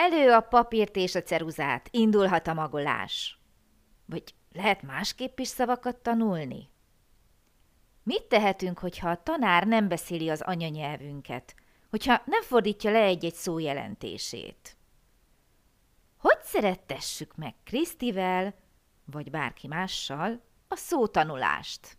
Elő a papírt és a ceruzát, indulhat a magolás. Vagy lehet másképp is szavakat tanulni? Mit tehetünk, hogyha a tanár nem beszéli az anyanyelvünket? Hogyha nem fordítja le egy-egy szó jelentését? Hogy szerettessük meg Krisztivel, vagy bárki mással a szótanulást?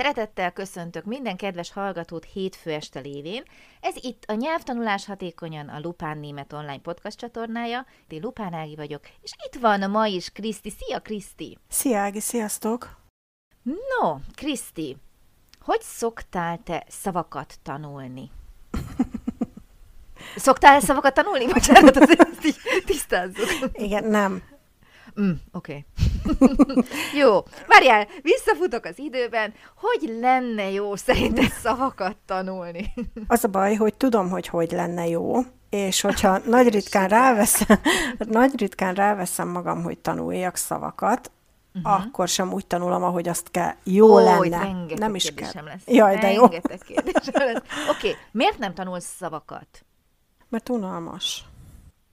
Szeretettel köszöntök minden kedves hallgatót hétfő este lévén. Ez itt a Nyelvtanulás Hatékonyan, a Lupán Német Online Podcast csatornája. Én Lupán Ági vagyok, és itt van ma is Kriszti. Szia, Kriszti! Szia, Ági, sziasztok! No, Kriszti, hogy szoktál te szavakat tanulni? Szoktál szavakat tanulni? Bocsánat, ezt így tisztázzuk. Igen, nem. Mm, Oké. Okay. Jó, várjál, visszafutok az időben. Hogy lenne jó szerinted szavakat tanulni? Az a baj, hogy tudom, hogy hogy lenne jó, és hogyha nagy ritkán ráveszem, nagy ritkán ráveszem magam, hogy tanuljak szavakat, uh-huh. akkor sem úgy tanulom, ahogy azt kell. Jó Ó, lenne. Nem is kell. Lesz. Jaj, de jó. Oké, okay. miért nem tanulsz szavakat? Mert unalmas.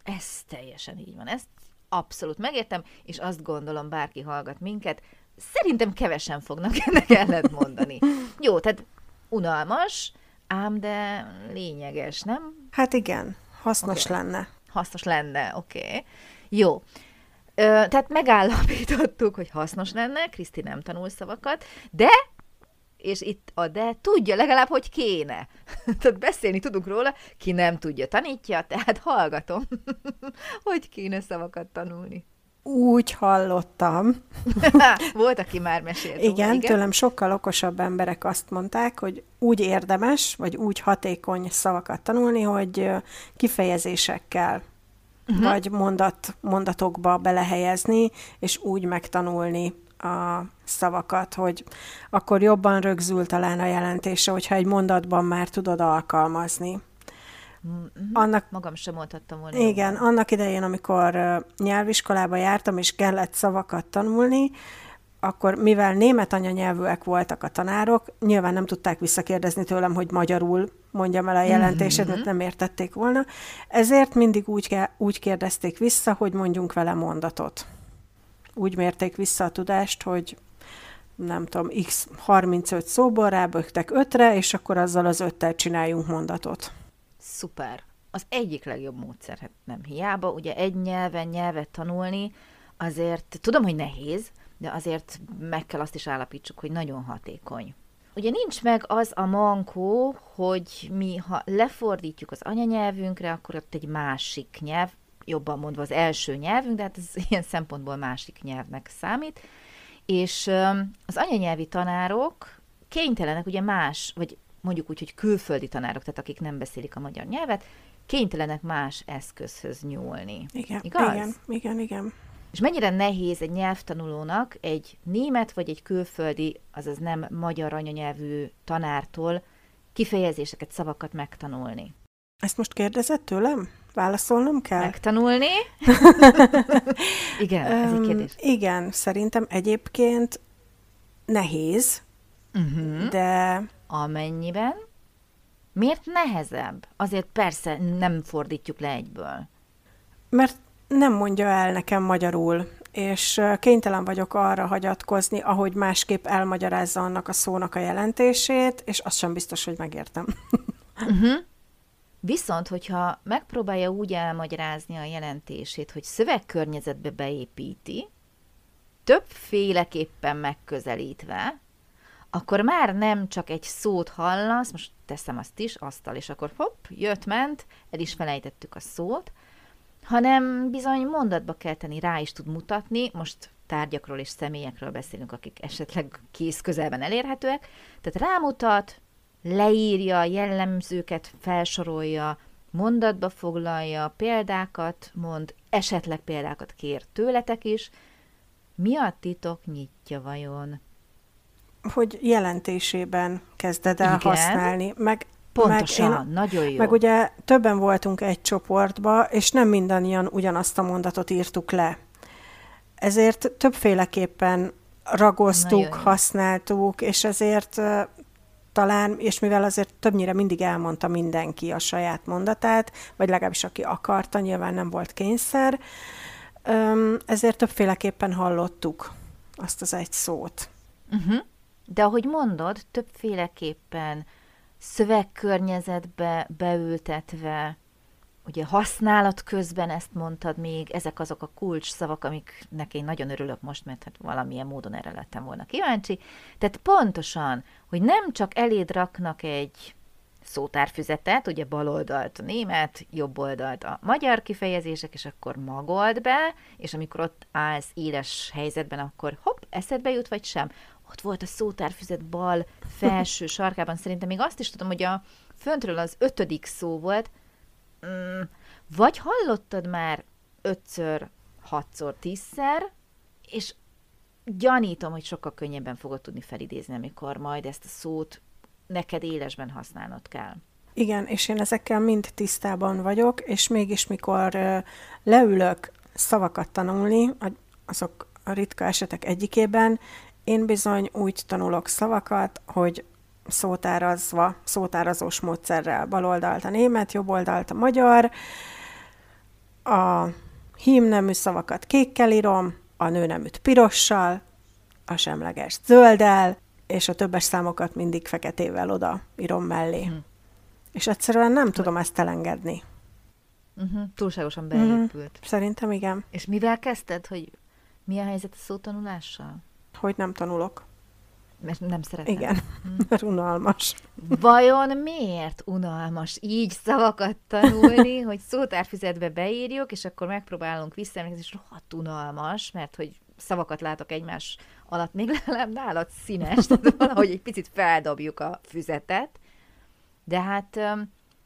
Ez teljesen így van. Ezt abszolút megértem, és azt gondolom, bárki hallgat minket, szerintem kevesen fognak ennek ellent mondani. Jó, tehát unalmas, ám de lényeges, nem? Hát igen, hasznos okay. lenne. Hasznos lenne, oké. Okay. Jó. Ö, tehát megállapítottuk, hogy hasznos lenne, Kriszti nem tanul szavakat, de és itt a de tudja legalább, hogy kéne. tehát beszélni tudunk róla, ki nem tudja, tanítja, tehát hallgatom, hogy kéne szavakat tanulni. Úgy hallottam. Volt, aki már mesélt. Igen, igen, tőlem sokkal okosabb emberek azt mondták, hogy úgy érdemes, vagy úgy hatékony szavakat tanulni, hogy kifejezésekkel uh-huh. vagy mondat, mondatokba belehelyezni, és úgy megtanulni a szavakat, hogy akkor jobban rögzül talán a jelentése, hogyha egy mondatban már tudod alkalmazni. Mm-hmm. Annak, Magam sem mondhattam volna. Igen, jobban. annak idején, amikor nyelviskolába jártam, és kellett szavakat tanulni, akkor mivel német anyanyelvűek voltak a tanárok, nyilván nem tudták visszakérdezni tőlem, hogy magyarul mondjam el a jelentését, mm-hmm. mert nem értették volna. Ezért mindig úgy, úgy kérdezték vissza, hogy mondjunk vele mondatot úgy mérték vissza a tudást, hogy nem tudom, x 35 szóból rábögtek ötre, és akkor azzal az öttel csináljunk mondatot. Szuper. Az egyik legjobb módszer, hát nem hiába, ugye egy nyelven nyelvet tanulni, azért tudom, hogy nehéz, de azért meg kell azt is állapítsuk, hogy nagyon hatékony. Ugye nincs meg az a mankó, hogy mi, ha lefordítjuk az anyanyelvünkre, akkor ott egy másik nyelv, jobban mondva az első nyelvünk, de hát ez ilyen szempontból másik nyelvnek számít. És az anyanyelvi tanárok kénytelenek ugye más, vagy mondjuk úgy, hogy külföldi tanárok, tehát akik nem beszélik a magyar nyelvet, kénytelenek más eszközhöz nyúlni. Igen, Igaz? igen, igen, igen. És mennyire nehéz egy nyelvtanulónak egy német vagy egy külföldi, azaz nem magyar anyanyelvű tanártól kifejezéseket, szavakat megtanulni? Ezt most kérdezett tőlem? Válaszolnom kell? Megtanulni? igen, ez egy kérdés. Igen, szerintem egyébként nehéz, uh-huh. de... Amennyiben? Miért nehezebb? Azért persze nem fordítjuk le egyből. Mert nem mondja el nekem magyarul, és kénytelen vagyok arra hagyatkozni, ahogy másképp elmagyarázza annak a szónak a jelentését, és azt sem biztos, hogy megértem. uh-huh. Viszont, hogyha megpróbálja úgy elmagyarázni a jelentését, hogy szövegkörnyezetbe beépíti, többféleképpen megközelítve, akkor már nem csak egy szót hallasz, most teszem azt is, asztal, és akkor hopp, jött, ment, el is felejtettük a szót, hanem bizony mondatba kell tenni, rá is tud mutatni, most tárgyakról és személyekről beszélünk, akik esetleg kész közelben elérhetőek, tehát rámutat, leírja, jellemzőket felsorolja, mondatba foglalja, példákat mond, esetleg példákat kér tőletek is. Mi a titok nyitja vajon? Hogy jelentésében kezded el Igen. használni, meg Pontosan, meg én, nagyon jó. Meg ugye többen voltunk egy csoportba, és nem mindannyian ugyanazt a mondatot írtuk le. Ezért többféleképpen ragoztuk, használtuk, és ezért talán, és mivel azért többnyire mindig elmondta mindenki a saját mondatát, vagy legalábbis aki akarta, nyilván nem volt kényszer, ezért többféleképpen hallottuk azt az egy szót. Uh-huh. De ahogy mondod, többféleképpen szövegkörnyezetbe beültetve, ugye használat közben ezt mondtad még, ezek azok a kulcs szavak, amiknek én nagyon örülök most, mert hát valamilyen módon erre lettem volna kíváncsi. Tehát pontosan, hogy nem csak eléd raknak egy szótárfüzetet, ugye bal oldalt a német, jobb oldalt a magyar kifejezések, és akkor magold be, és amikor ott állsz éles helyzetben, akkor hopp, eszedbe jut, vagy sem. Ott volt a szótárfüzet bal felső sarkában, szerintem még azt is tudom, hogy a föntről az ötödik szó volt, mm, vagy hallottad már ötször, hatszor, tízszer, és gyanítom, hogy sokkal könnyebben fogod tudni felidézni, amikor majd ezt a szót neked élesben használnod kell. Igen, és én ezekkel mind tisztában vagyok, és mégis mikor leülök szavakat tanulni, azok a ritka esetek egyikében, én bizony úgy tanulok szavakat, hogy szótárazva, szótárazós módszerrel baloldalt a német, jobb oldalt a magyar, a hímnemű szavakat kékkel írom, a nőneműt pirossal, a semleges zölddel, és a többes számokat mindig feketével oda írom mellé. Hm. És egyszerűen nem tudom ezt elengedni. Uh-huh. Túlságosan Mhm. beépült. Szerintem igen, És mivel kezdted, hogy mi a helyzet a szótanulással? hogy nem tanulok. Mert nem szeretem. Igen, mert unalmas. Vajon miért unalmas így szavakat tanulni, hogy szótárfüzetbe beírjuk, és akkor megpróbálunk visszaemlékezni, és rohadt unalmas, mert hogy szavakat látok egymás alatt, még legalább nálad színes, tehát valahogy egy picit feldobjuk a füzetet. De hát,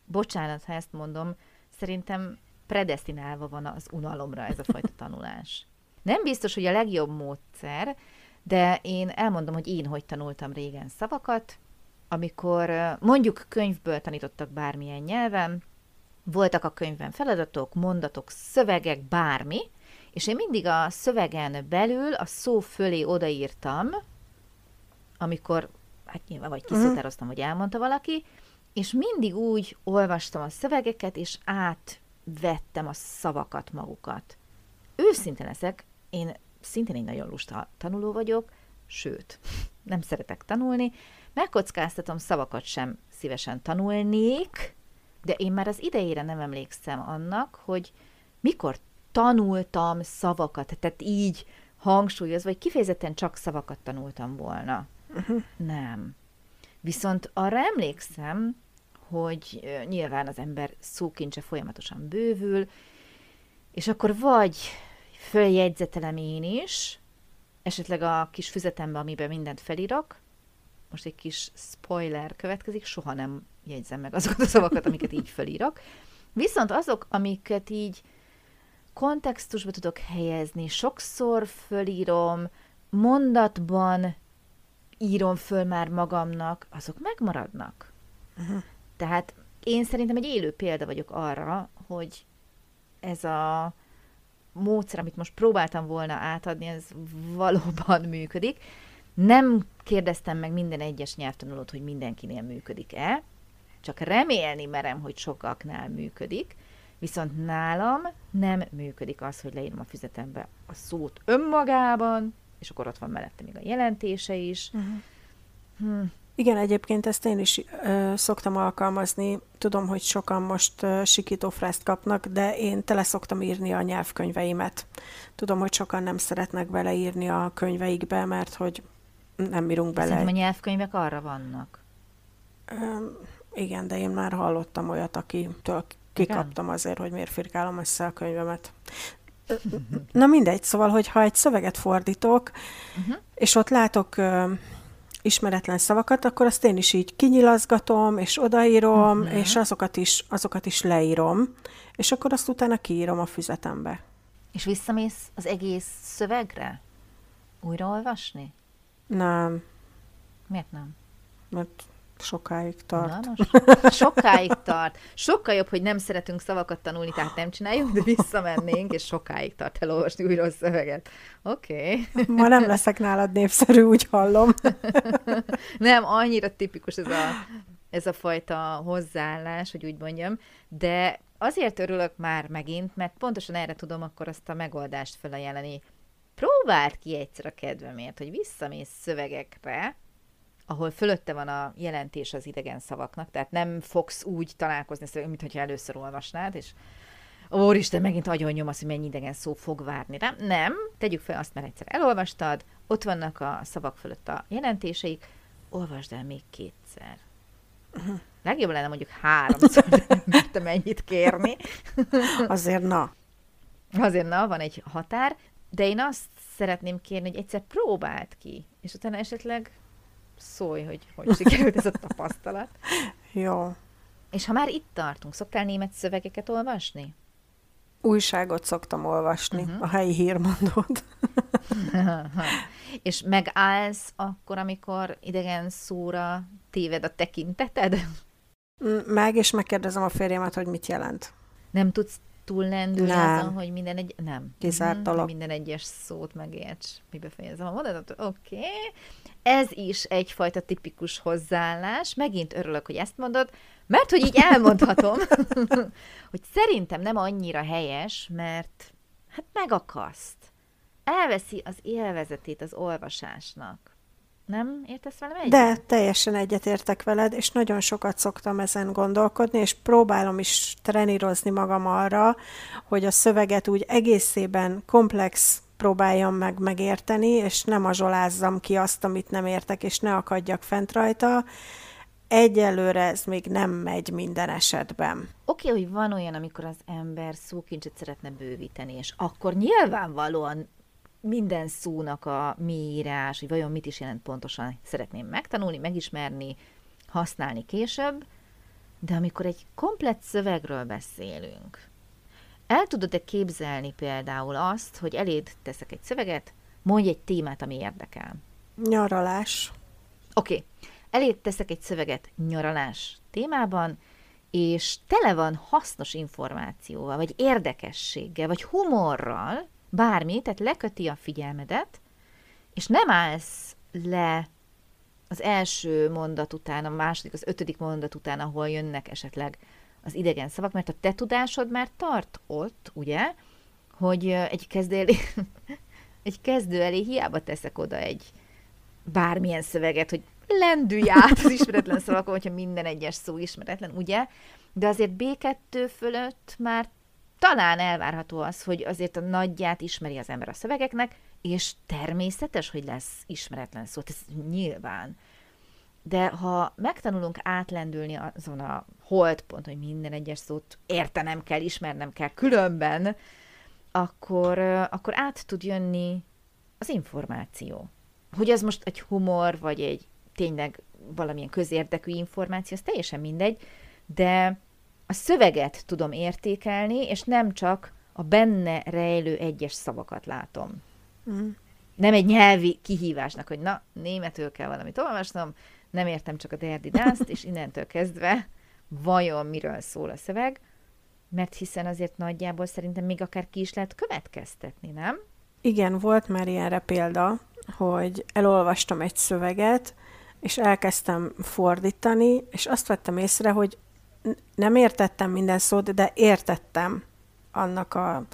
bocsánat, ha ezt mondom, szerintem predestinálva van az unalomra ez a fajta tanulás. Nem biztos, hogy a legjobb módszer, de én elmondom, hogy én hogy tanultam régen szavakat, amikor mondjuk könyvből tanítottak bármilyen nyelven, voltak a könyvben feladatok, mondatok, szövegek, bármi, és én mindig a szövegen belül a szó fölé odaírtam, amikor, hát nyilván vagy kiszótároztam, vagy elmondta valaki, és mindig úgy olvastam a szövegeket, és átvettem a szavakat magukat. Őszinte leszek, én szintén egy nagyon lusta tanuló vagyok, sőt, nem szeretek tanulni, megkockáztatom, szavakat sem szívesen tanulnék, de én már az idejére nem emlékszem annak, hogy mikor tanultam szavakat, tehát így hangsúlyozva, vagy kifejezetten csak szavakat tanultam volna. Uh-huh. Nem. Viszont arra emlékszem, hogy nyilván az ember szókincse folyamatosan bővül, és akkor vagy följegyzetelem én is, esetleg a kis füzetembe, amiben mindent felírok, most egy kis spoiler következik, soha nem jegyzem meg azokat a szavakat, amiket így felírok. Viszont azok, amiket így kontextusba tudok helyezni, sokszor fölírom, mondatban írom föl már magamnak, azok megmaradnak. Uh-huh. Tehát én szerintem egy élő példa vagyok arra, hogy ez a módszer, amit most próbáltam volna átadni, ez valóban működik. Nem kérdeztem meg minden egyes nyelvtanulót, hogy mindenkinél működik-e, csak remélni merem, hogy sokaknál működik, viszont nálam nem működik az, hogy leírom a füzetembe a szót önmagában, és akkor ott van mellette még a jelentése is. Uh-huh. Hm. Igen, egyébként ezt én is ö, szoktam alkalmazni. Tudom, hogy sokan most ö, sikítófrászt kapnak, de én tele szoktam írni a nyelvkönyveimet. Tudom, hogy sokan nem szeretnek beleírni a könyveikbe, mert hogy nem írunk bele. Szerintem a nyelvkönyvek arra vannak. Ö, igen, de én már hallottam olyat, akitől kikaptam azért, hogy miért firkálom össze a könyvemet. Na mindegy, szóval, hogyha egy szöveget fordítok, uh-huh. és ott látok ismeretlen szavakat, akkor azt én is így kinyilazgatom, és odaírom, uh-huh. és azokat is, azokat is leírom, és akkor azt utána kiírom a füzetembe. És visszamész az egész szövegre? Újraolvasni? Nem. Miért nem? Mert sokáig tart. Na, most sokáig tart. Sokkal jobb, hogy nem szeretünk szavakat tanulni, tehát nem csináljuk, de visszamennénk, és sokáig tart elolvasni újra a szöveget. Oké. Okay. Ma nem leszek nálad népszerű, úgy hallom. nem, annyira tipikus ez a, ez a fajta hozzáállás, hogy úgy mondjam, de azért örülök már megint, mert pontosan erre tudom akkor azt a megoldást felajánlani. Próbáld ki egyszer a kedvemért, hogy visszamész szövegekre, ahol fölötte van a jelentés az idegen szavaknak, tehát nem fogsz úgy találkozni, mint hogyha először olvasnád, és Úristen, megint agyon nyomasz, hogy mennyi idegen szó fog várni. Nem, nem, tegyük fel azt, mert egyszer elolvastad, ott vannak a szavak fölött a jelentéseik, olvasd el még kétszer. Legjobb lenne mondjuk háromszor, mert mennyit kérni. Azért na. Azért na, van egy határ, de én azt szeretném kérni, hogy egyszer próbáld ki, és utána esetleg szólj, hogy hogy sikerült ez a tapasztalat. Jó. És ha már itt tartunk, szoktál német szövegeket olvasni? Újságot szoktam olvasni, uh-huh. a helyi hírmondót. és megállsz akkor, amikor idegen szóra téved a tekinteted? Meg, és megkérdezem a férjemet, hogy mit jelent. Nem tudsz túl nem. azon, hogy minden egy... Nem. Kizárt mhm. Minden egyes szót megérts. Mi befejezem a mondatot? Oké. Okay. Ez is egyfajta tipikus hozzáállás. Megint örülök, hogy ezt mondod, mert hogy így elmondhatom, hogy szerintem nem annyira helyes, mert hát megakaszt. Elveszi az élvezetét az olvasásnak. Nem értesz velem egyet? De teljesen egyetértek veled, és nagyon sokat szoktam ezen gondolkodni, és próbálom is trenírozni magam arra, hogy a szöveget úgy egészében komplex próbáljam meg megérteni, és nem azsolázzam ki azt, amit nem értek, és ne akadjak fent rajta. Egyelőre ez még nem megy minden esetben. Oké, okay, hogy van olyan, amikor az ember szókincset szeretne bővíteni, és akkor nyilvánvalóan minden szónak a mélyírás, hogy vajon mit is jelent pontosan, szeretném megtanulni, megismerni, használni később, de amikor egy komplett szövegről beszélünk, el tudod-e képzelni például azt, hogy eléd teszek egy szöveget, mondj egy témát, ami érdekel? Nyaralás. Oké, okay. eléd teszek egy szöveget nyaralás témában, és tele van hasznos információval, vagy érdekességgel, vagy humorral, bármi, tehát leköti a figyelmedet, és nem állsz le az első mondat után, a második, az ötödik mondat után, ahol jönnek esetleg az idegen szavak, mert a te tudásod már tart ott, ugye, hogy egy kezdő elé, egy kezdő elé hiába teszek oda egy bármilyen szöveget, hogy lendülj át az ismeretlen szavakon, hogyha minden egyes szó ismeretlen, ugye? De azért B2 fölött már talán elvárható az, hogy azért a nagyját ismeri az ember a szövegeknek, és természetes, hogy lesz ismeretlen szó, ez nyilván. De ha megtanulunk átlendülni azon a holdpont, hogy minden egyes szót értenem kell, ismernem kell különben, akkor, akkor át tud jönni az információ. Hogy ez most egy humor, vagy egy tényleg valamilyen közérdekű információ, az teljesen mindegy, de a szöveget tudom értékelni, és nem csak a benne rejlő egyes szavakat látom. Mm. Nem egy nyelvi kihívásnak, hogy na, németül kell valamit olvasnom, nem értem csak a derdi dászt, és innentől kezdve vajon miről szól a szöveg, mert hiszen azért nagyjából szerintem még akár ki is lehet következtetni, nem? Igen, volt már ilyenre példa, hogy elolvastam egy szöveget, és elkezdtem fordítani, és azt vettem észre, hogy nem értettem minden szót, de értettem annak a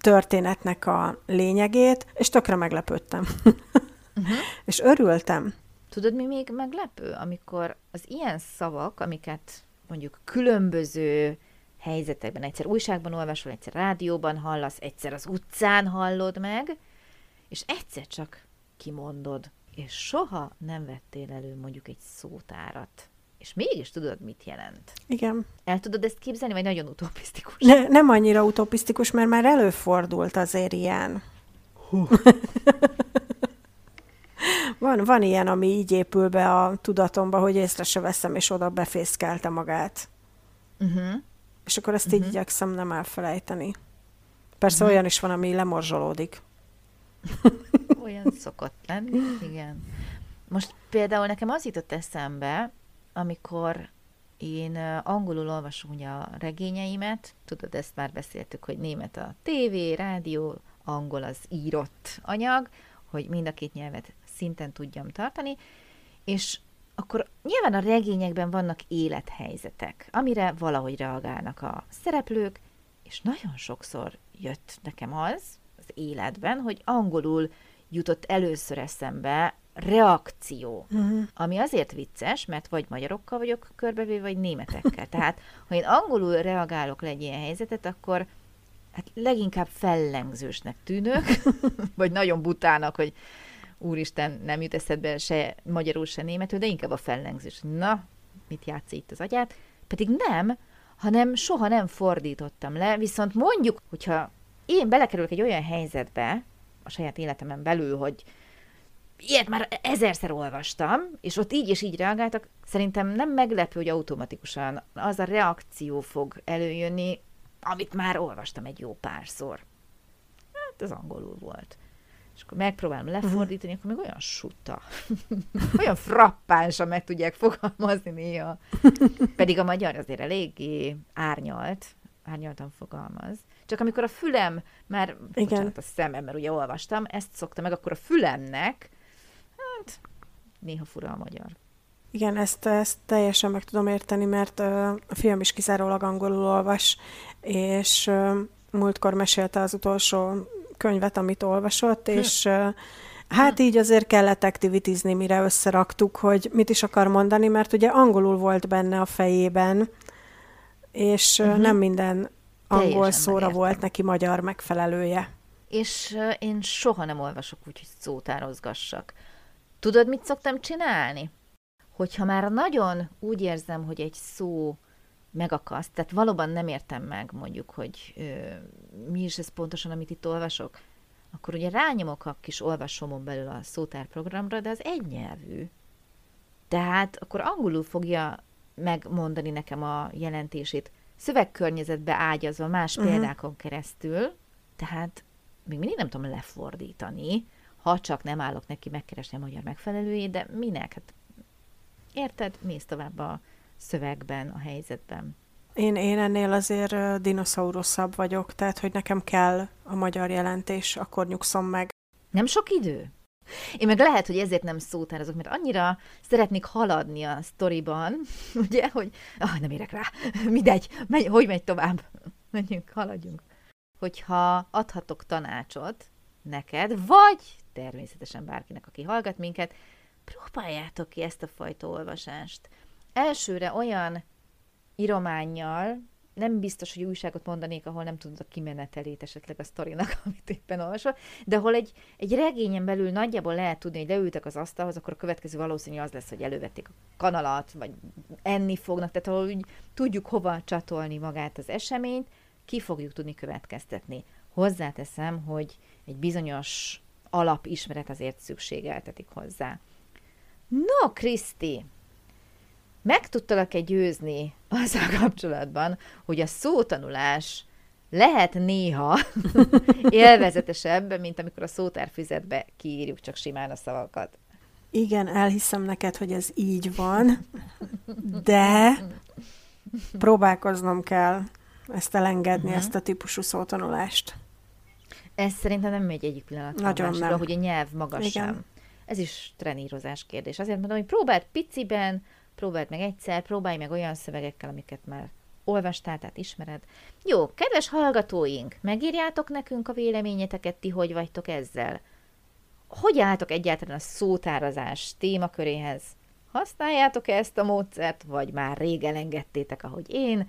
történetnek a lényegét, és tökre meglepődtem. Uh-huh. és örültem. Tudod, mi még meglepő? Amikor az ilyen szavak, amiket mondjuk különböző helyzetekben, egyszer újságban olvasol, egyszer rádióban hallasz, egyszer az utcán hallod meg, és egyszer csak kimondod, és soha nem vettél elő mondjuk egy szótárat és mégis tudod, mit jelent. Igen. El tudod ezt képzelni, vagy nagyon utopisztikus? Ne, nem annyira utopisztikus, mert már előfordult azért ilyen. Hú. Van, van ilyen, ami így épül be a tudatomba, hogy észre se veszem, és oda befészkelte magát. Uh-huh. És akkor ezt uh-huh. így igyekszem nem elfelejteni. Persze uh-huh. olyan is van, ami lemorzsolódik. Olyan szokott lenni, igen. Most például nekem az jutott eszembe, amikor én angolul olvasom ugye a regényeimet, tudod, ezt már beszéltük, hogy német a tévé, rádió, angol az írott anyag, hogy mind a két nyelvet szinten tudjam tartani, és akkor nyilván a regényekben vannak élethelyzetek, amire valahogy reagálnak a szereplők, és nagyon sokszor jött nekem az az életben, hogy angolul jutott először eszembe reakció, uh-huh. ami azért vicces, mert vagy magyarokkal vagyok körbevéve, vagy németekkel. Tehát, ha én angolul reagálok le egy ilyen helyzetet, akkor hát leginkább fellengzősnek tűnök, vagy nagyon butának, hogy úristen, nem jut eszedbe se magyarul, se németül, de inkább a fellengzés. Na, mit játszik itt az agyát? Pedig nem, hanem soha nem fordítottam le, viszont mondjuk, hogyha én belekerülök egy olyan helyzetbe, a saját életemen belül, hogy ilyet már ezerszer olvastam, és ott így és így reagáltak, szerintem nem meglepő, hogy automatikusan az a reakció fog előjönni, amit már olvastam egy jó párszor. Hát az angolul volt. És akkor megpróbálom lefordítani, akkor még olyan suta. olyan frappánsan meg tudják fogalmazni néha. Pedig a magyar azért eléggé árnyalt, árnyaltan fogalmaz. Csak amikor a fülem, már, Igen. bocsánat, a szemem, mert ugye olvastam, ezt szokta meg, akkor a fülemnek, hát néha fura a magyar. Igen, ezt, ezt teljesen meg tudom érteni, mert a fiam is kizárólag angolul olvas, és múltkor mesélte az utolsó könyvet, amit olvasott, hm. és hát így azért kellett aktivitizni, mire összeraktuk, hogy mit is akar mondani, mert ugye angolul volt benne a fejében, és uh-huh. nem minden angol Teljesen szóra megértem. volt neki magyar megfelelője. És én soha nem olvasok úgy, hogy szótározgassak. Tudod, mit szoktam csinálni? Hogyha már nagyon úgy érzem, hogy egy szó megakaszt, tehát valóban nem értem meg mondjuk, hogy ö, mi is ez pontosan, amit itt olvasok, akkor ugye rányomok a kis olvasomon belül a szótárprogramra, de az egynyelvű. Tehát akkor angolul fogja megmondani nekem a jelentését, szövegkörnyezetbe ágyazva más uh-huh. példákon keresztül, tehát még mindig nem tudom lefordítani, ha csak nem állok neki megkeresni a magyar megfelelőjét, de minek? Hát, érted? Mész tovább a szövegben, a helyzetben. Én, én ennél azért dinoszauruszabb vagyok, tehát hogy nekem kell a magyar jelentés, akkor nyugszom meg. Nem sok idő? Én meg lehet, hogy ezért nem szótározok, mert annyira szeretnék haladni a sztoriban, ugye, hogy ah, nem érek rá, mindegy, megy, hogy megy tovább? Menjünk, haladjunk. Hogyha adhatok tanácsot neked, vagy természetesen bárkinek, aki hallgat minket, próbáljátok ki ezt a fajta olvasást. Elsőre olyan írományjal, nem biztos, hogy újságot mondanék, ahol nem tudod a kimenetelét esetleg a sztorinak, amit éppen olvasol, de ahol egy, egy regényen belül nagyjából lehet tudni, hogy leültek az asztalhoz, akkor a következő valószínű az lesz, hogy elővették a kanalat, vagy enni fognak, tehát ahol úgy tudjuk hova csatolni magát az eseményt, ki fogjuk tudni következtetni. Hozzáteszem, hogy egy bizonyos alapismeret azért szükségeltetik hozzá. No, Kriszti, meg tudtalak-e győzni azzal kapcsolatban, hogy a szótanulás lehet néha élvezetesebb, mint amikor a szótárfüzetbe kiírjuk csak simán a szavakat. Igen, elhiszem neked, hogy ez így van, de próbálkoznom kell ezt elengedni, uh-huh. ezt a típusú szótanulást. Ez szerintem nem megy egyik pillanatra Nagyon nem. hogy a nyelv maga Igen. sem. Ez is trenírozás kérdés. Azért mondom, hogy próbáld piciben, próbáld meg egyszer, próbálj meg olyan szövegekkel, amiket már olvastál, tehát ismered. Jó, kedves hallgatóink, megírjátok nekünk a véleményeteket, ti hogy vagytok ezzel? Hogy álltok egyáltalán a szótárazás témaköréhez? Használjátok -e ezt a módszert, vagy már rég elengedtétek, ahogy én?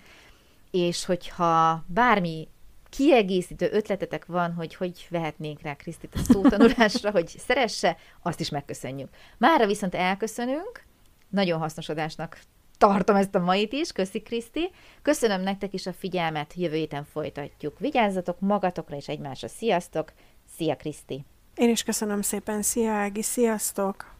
És hogyha bármi kiegészítő ötletetek van, hogy hogy vehetnénk rá Krisztit a szótanulásra, hogy szeresse, azt is megköszönjük. Mára viszont elköszönünk, nagyon hasznos adásnak tartom ezt a mait is. Köszi, Kriszti. Köszönöm nektek is a figyelmet, jövő héten folytatjuk. Vigyázzatok magatokra és egymásra. Sziasztok! Szia, Kriszti! Én is köszönöm szépen. Szia, Ági! Sziasztok!